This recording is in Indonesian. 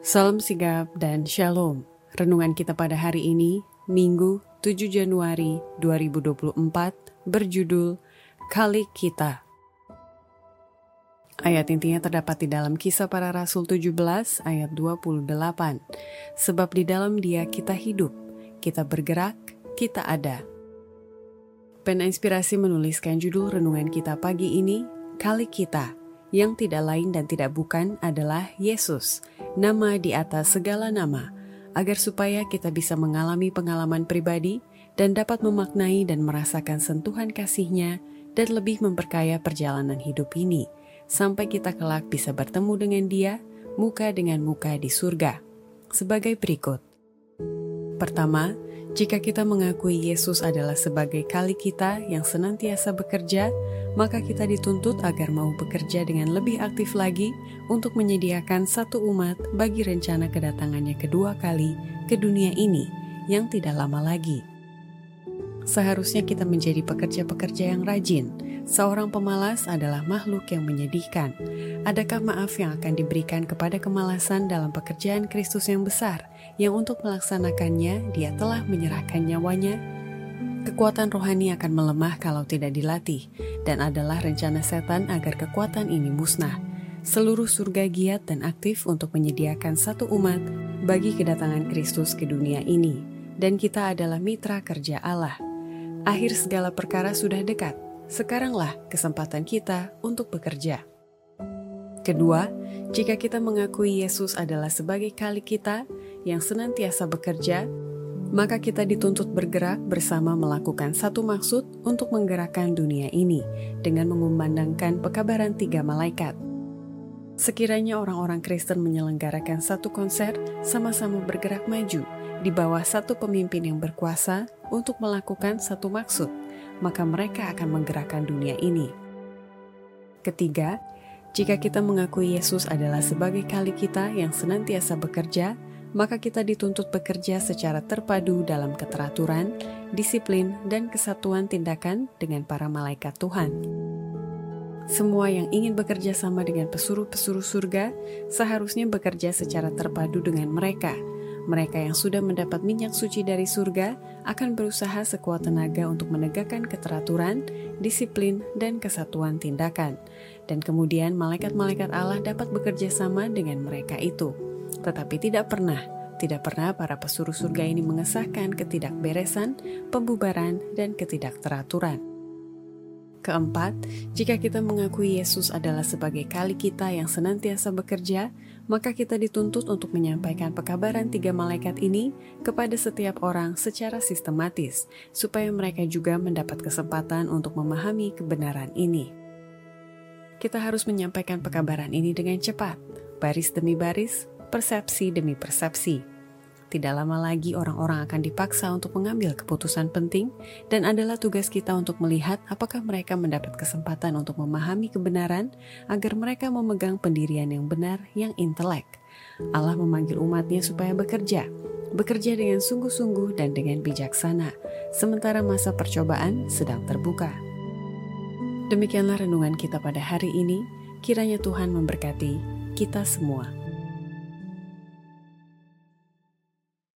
Salam sigap dan shalom. Renungan kita pada hari ini, Minggu 7 Januari 2024, berjudul Kali Kita. Ayat intinya terdapat di dalam kisah para rasul 17 ayat 28. Sebab di dalam dia kita hidup, kita bergerak, kita ada. Pena Inspirasi menuliskan judul renungan kita pagi ini, Kali Kita yang tidak lain dan tidak bukan adalah Yesus, nama di atas segala nama, agar supaya kita bisa mengalami pengalaman pribadi dan dapat memaknai dan merasakan sentuhan kasihnya dan lebih memperkaya perjalanan hidup ini, sampai kita kelak bisa bertemu dengan dia, muka dengan muka di surga. Sebagai berikut. Pertama, jika kita mengakui Yesus adalah sebagai kali kita yang senantiasa bekerja, maka kita dituntut agar mau bekerja dengan lebih aktif lagi untuk menyediakan satu umat bagi rencana kedatangannya kedua kali ke dunia ini yang tidak lama lagi. Seharusnya kita menjadi pekerja-pekerja yang rajin. Seorang pemalas adalah makhluk yang menyedihkan. Adakah maaf yang akan diberikan kepada kemalasan dalam pekerjaan Kristus yang besar, yang untuk melaksanakannya dia telah menyerahkan nyawanya? Kekuatan rohani akan melemah kalau tidak dilatih, dan adalah rencana setan agar kekuatan ini musnah. Seluruh surga giat dan aktif untuk menyediakan satu umat bagi kedatangan Kristus ke dunia ini, dan kita adalah mitra kerja Allah. Akhir segala perkara sudah dekat, sekaranglah kesempatan kita untuk bekerja. Kedua, jika kita mengakui Yesus adalah sebagai kali kita yang senantiasa bekerja, maka kita dituntut bergerak bersama melakukan satu maksud untuk menggerakkan dunia ini dengan mengumandangkan pekabaran tiga malaikat. Sekiranya orang-orang Kristen menyelenggarakan satu konser, sama-sama bergerak maju di bawah satu pemimpin yang berkuasa untuk melakukan satu maksud, maka mereka akan menggerakkan dunia ini. Ketiga, jika kita mengakui Yesus adalah sebagai kali kita yang senantiasa bekerja, maka kita dituntut bekerja secara terpadu dalam keteraturan, disiplin, dan kesatuan tindakan dengan para malaikat Tuhan. Semua yang ingin bekerja sama dengan pesuruh-pesuruh surga seharusnya bekerja secara terpadu dengan mereka. Mereka yang sudah mendapat minyak suci dari surga akan berusaha sekuat tenaga untuk menegakkan keteraturan, disiplin, dan kesatuan tindakan. Dan kemudian malaikat-malaikat Allah dapat bekerja sama dengan mereka itu. Tetapi tidak pernah, tidak pernah para pesuruh surga ini mengesahkan ketidakberesan, pembubaran, dan ketidakteraturan. Keempat, jika kita mengakui Yesus adalah sebagai kali kita yang senantiasa bekerja, maka kita dituntut untuk menyampaikan pekabaran tiga malaikat ini kepada setiap orang secara sistematis, supaya mereka juga mendapat kesempatan untuk memahami kebenaran ini. Kita harus menyampaikan pekabaran ini dengan cepat, baris demi baris, persepsi demi persepsi. Tidak lama lagi orang-orang akan dipaksa untuk mengambil keputusan penting dan adalah tugas kita untuk melihat apakah mereka mendapat kesempatan untuk memahami kebenaran agar mereka memegang pendirian yang benar yang intelek. Allah memanggil umatnya supaya bekerja, bekerja dengan sungguh-sungguh dan dengan bijaksana, sementara masa percobaan sedang terbuka. Demikianlah renungan kita pada hari ini, kiranya Tuhan memberkati kita semua.